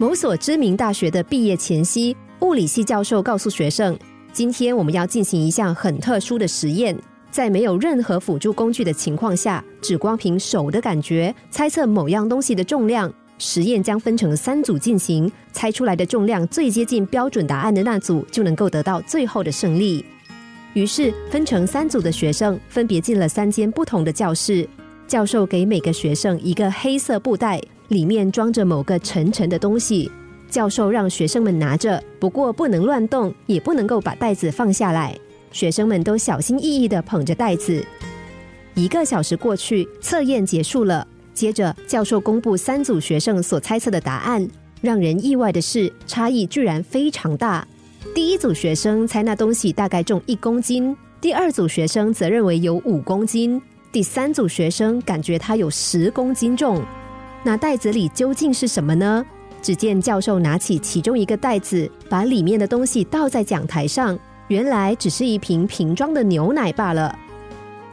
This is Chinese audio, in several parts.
某所知名大学的毕业前夕，物理系教授告诉学生：“今天我们要进行一项很特殊的实验，在没有任何辅助工具的情况下，只光凭手的感觉猜测某样东西的重量。实验将分成三组进行，猜出来的重量最接近标准答案的那组就能够得到最后的胜利。”于是，分成三组的学生分别进了三间不同的教室。教授给每个学生一个黑色布袋，里面装着某个沉沉的东西。教授让学生们拿着，不过不能乱动，也不能够把袋子放下来。学生们都小心翼翼地捧着袋子。一个小时过去，测验结束了。接着，教授公布三组学生所猜测的答案。让人意外的是，差异居然非常大。第一组学生猜那东西大概重一公斤，第二组学生则认为有五公斤。第三组学生感觉它有十公斤重，那袋子里究竟是什么呢？只见教授拿起其中一个袋子，把里面的东西倒在讲台上，原来只是一瓶瓶装的牛奶罢了。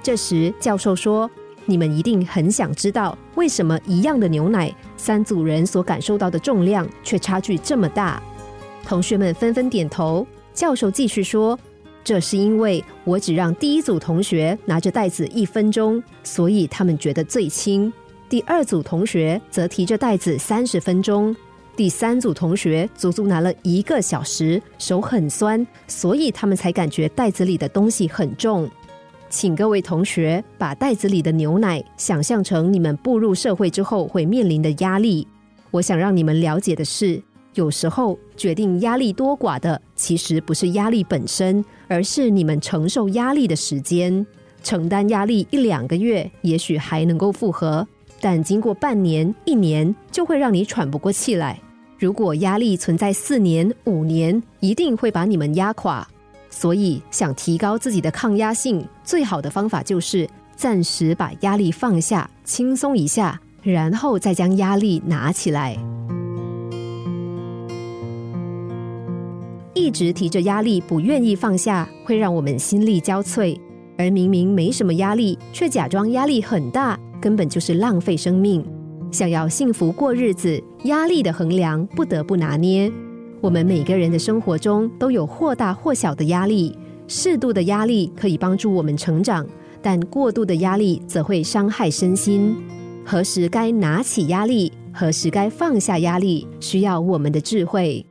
这时教授说：“你们一定很想知道，为什么一样的牛奶，三组人所感受到的重量却差距这么大？”同学们纷纷点头。教授继续说。这是因为我只让第一组同学拿着袋子一分钟，所以他们觉得最轻。第二组同学则提着袋子三十分钟，第三组同学足足拿了一个小时，手很酸，所以他们才感觉袋子里的东西很重。请各位同学把袋子里的牛奶想象成你们步入社会之后会面临的压力。我想让你们了解的是。有时候决定压力多寡的，其实不是压力本身，而是你们承受压力的时间。承担压力一两个月，也许还能够复合，但经过半年、一年，就会让你喘不过气来。如果压力存在四年、五年，一定会把你们压垮。所以，想提高自己的抗压性，最好的方法就是暂时把压力放下，轻松一下，然后再将压力拿起来。一直提着压力不愿意放下，会让我们心力交瘁；而明明没什么压力，却假装压力很大，根本就是浪费生命。想要幸福过日子，压力的衡量不得不拿捏。我们每个人的生活中都有或大或小的压力，适度的压力可以帮助我们成长，但过度的压力则会伤害身心。何时该拿起压力，何时该放下压力，需要我们的智慧。